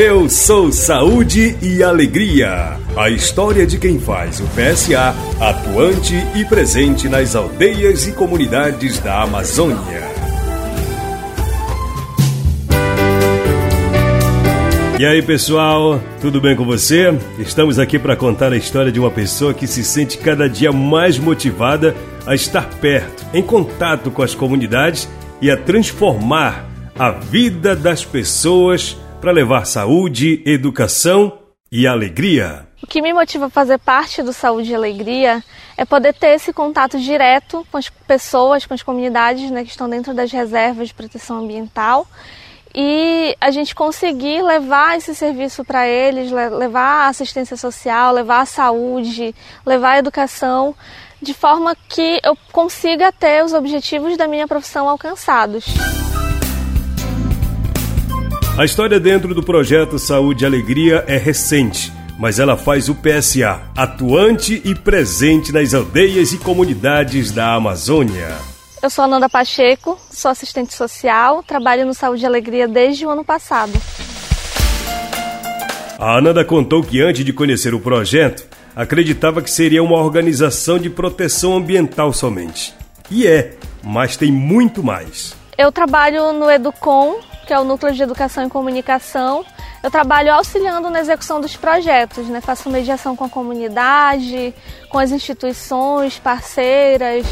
Eu sou Saúde e Alegria. A história de quem faz o PSA, atuante e presente nas aldeias e comunidades da Amazônia. E aí, pessoal, tudo bem com você? Estamos aqui para contar a história de uma pessoa que se sente cada dia mais motivada a estar perto, em contato com as comunidades e a transformar a vida das pessoas para levar saúde, educação e alegria. O que me motiva a fazer parte do Saúde e Alegria é poder ter esse contato direto com as pessoas, com as comunidades né, que estão dentro das reservas de proteção ambiental e a gente conseguir levar esse serviço para eles, levar a assistência social, levar a saúde, levar a educação, de forma que eu consiga ter os objetivos da minha profissão alcançados. A história dentro do projeto Saúde e Alegria é recente, mas ela faz o PSA atuante e presente nas aldeias e comunidades da Amazônia. Eu sou Ananda Pacheco, sou assistente social, trabalho no Saúde e Alegria desde o ano passado. A Ananda contou que antes de conhecer o projeto, acreditava que seria uma organização de proteção ambiental somente. E é, mas tem muito mais. Eu trabalho no Educom, que é o Núcleo de Educação e Comunicação. Eu trabalho auxiliando na execução dos projetos, né? faço mediação com a comunidade, com as instituições parceiras.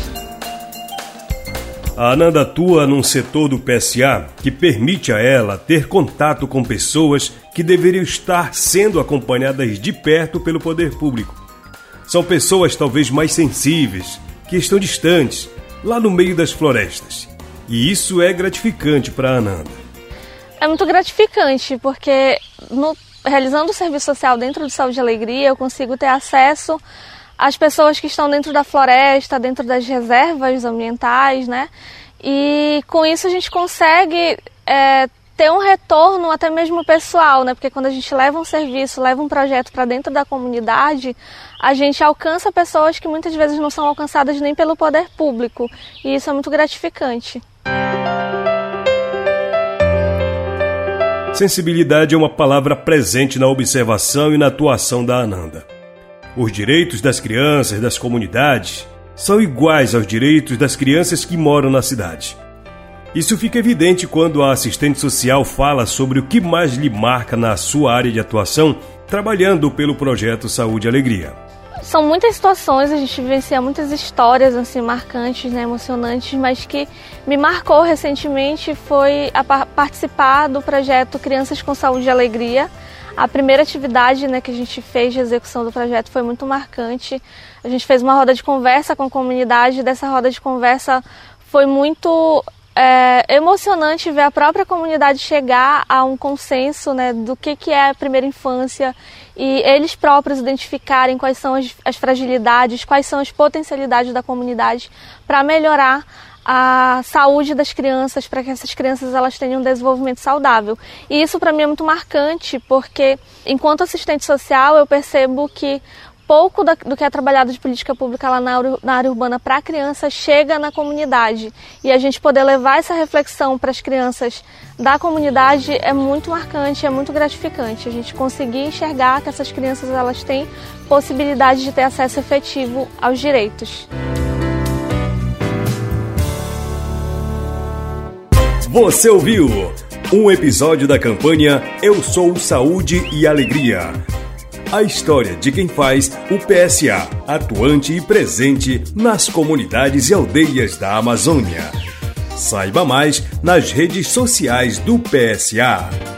A Ananda atua num setor do PSA que permite a ela ter contato com pessoas que deveriam estar sendo acompanhadas de perto pelo poder público. São pessoas talvez mais sensíveis, que estão distantes, lá no meio das florestas. E isso é gratificante para a Ananda é muito gratificante, porque no, realizando o serviço social dentro do Saúde e Alegria, eu consigo ter acesso às pessoas que estão dentro da floresta, dentro das reservas ambientais, né? E com isso a gente consegue é, ter um retorno até mesmo pessoal, né? Porque quando a gente leva um serviço, leva um projeto para dentro da comunidade, a gente alcança pessoas que muitas vezes não são alcançadas nem pelo poder público. E isso é muito gratificante. Sensibilidade é uma palavra presente na observação e na atuação da Ananda. Os direitos das crianças das comunidades são iguais aos direitos das crianças que moram na cidade. Isso fica evidente quando a assistente social fala sobre o que mais lhe marca na sua área de atuação, trabalhando pelo projeto Saúde e Alegria. São muitas situações, a gente vivencia muitas histórias assim marcantes, né, emocionantes, mas que me marcou recentemente foi participar do projeto Crianças com Saúde e Alegria. A primeira atividade né, que a gente fez de execução do projeto foi muito marcante. A gente fez uma roda de conversa com a comunidade, dessa roda de conversa foi muito é emocionante ver a própria comunidade chegar a um consenso né, do que, que é a primeira infância e eles próprios identificarem quais são as, as fragilidades, quais são as potencialidades da comunidade para melhorar a saúde das crianças, para que essas crianças elas tenham um desenvolvimento saudável. E isso para mim é muito marcante, porque enquanto assistente social eu percebo que pouco do que é trabalhado de política pública lá na, na área urbana para a criança chega na comunidade. E a gente poder levar essa reflexão para as crianças da comunidade é muito marcante, é muito gratificante. A gente conseguir enxergar que essas crianças elas têm possibilidade de ter acesso efetivo aos direitos. Você ouviu um episódio da campanha Eu Sou Saúde e Alegria a história de quem faz o PSA, atuante e presente nas comunidades e aldeias da Amazônia. Saiba mais nas redes sociais do PSA.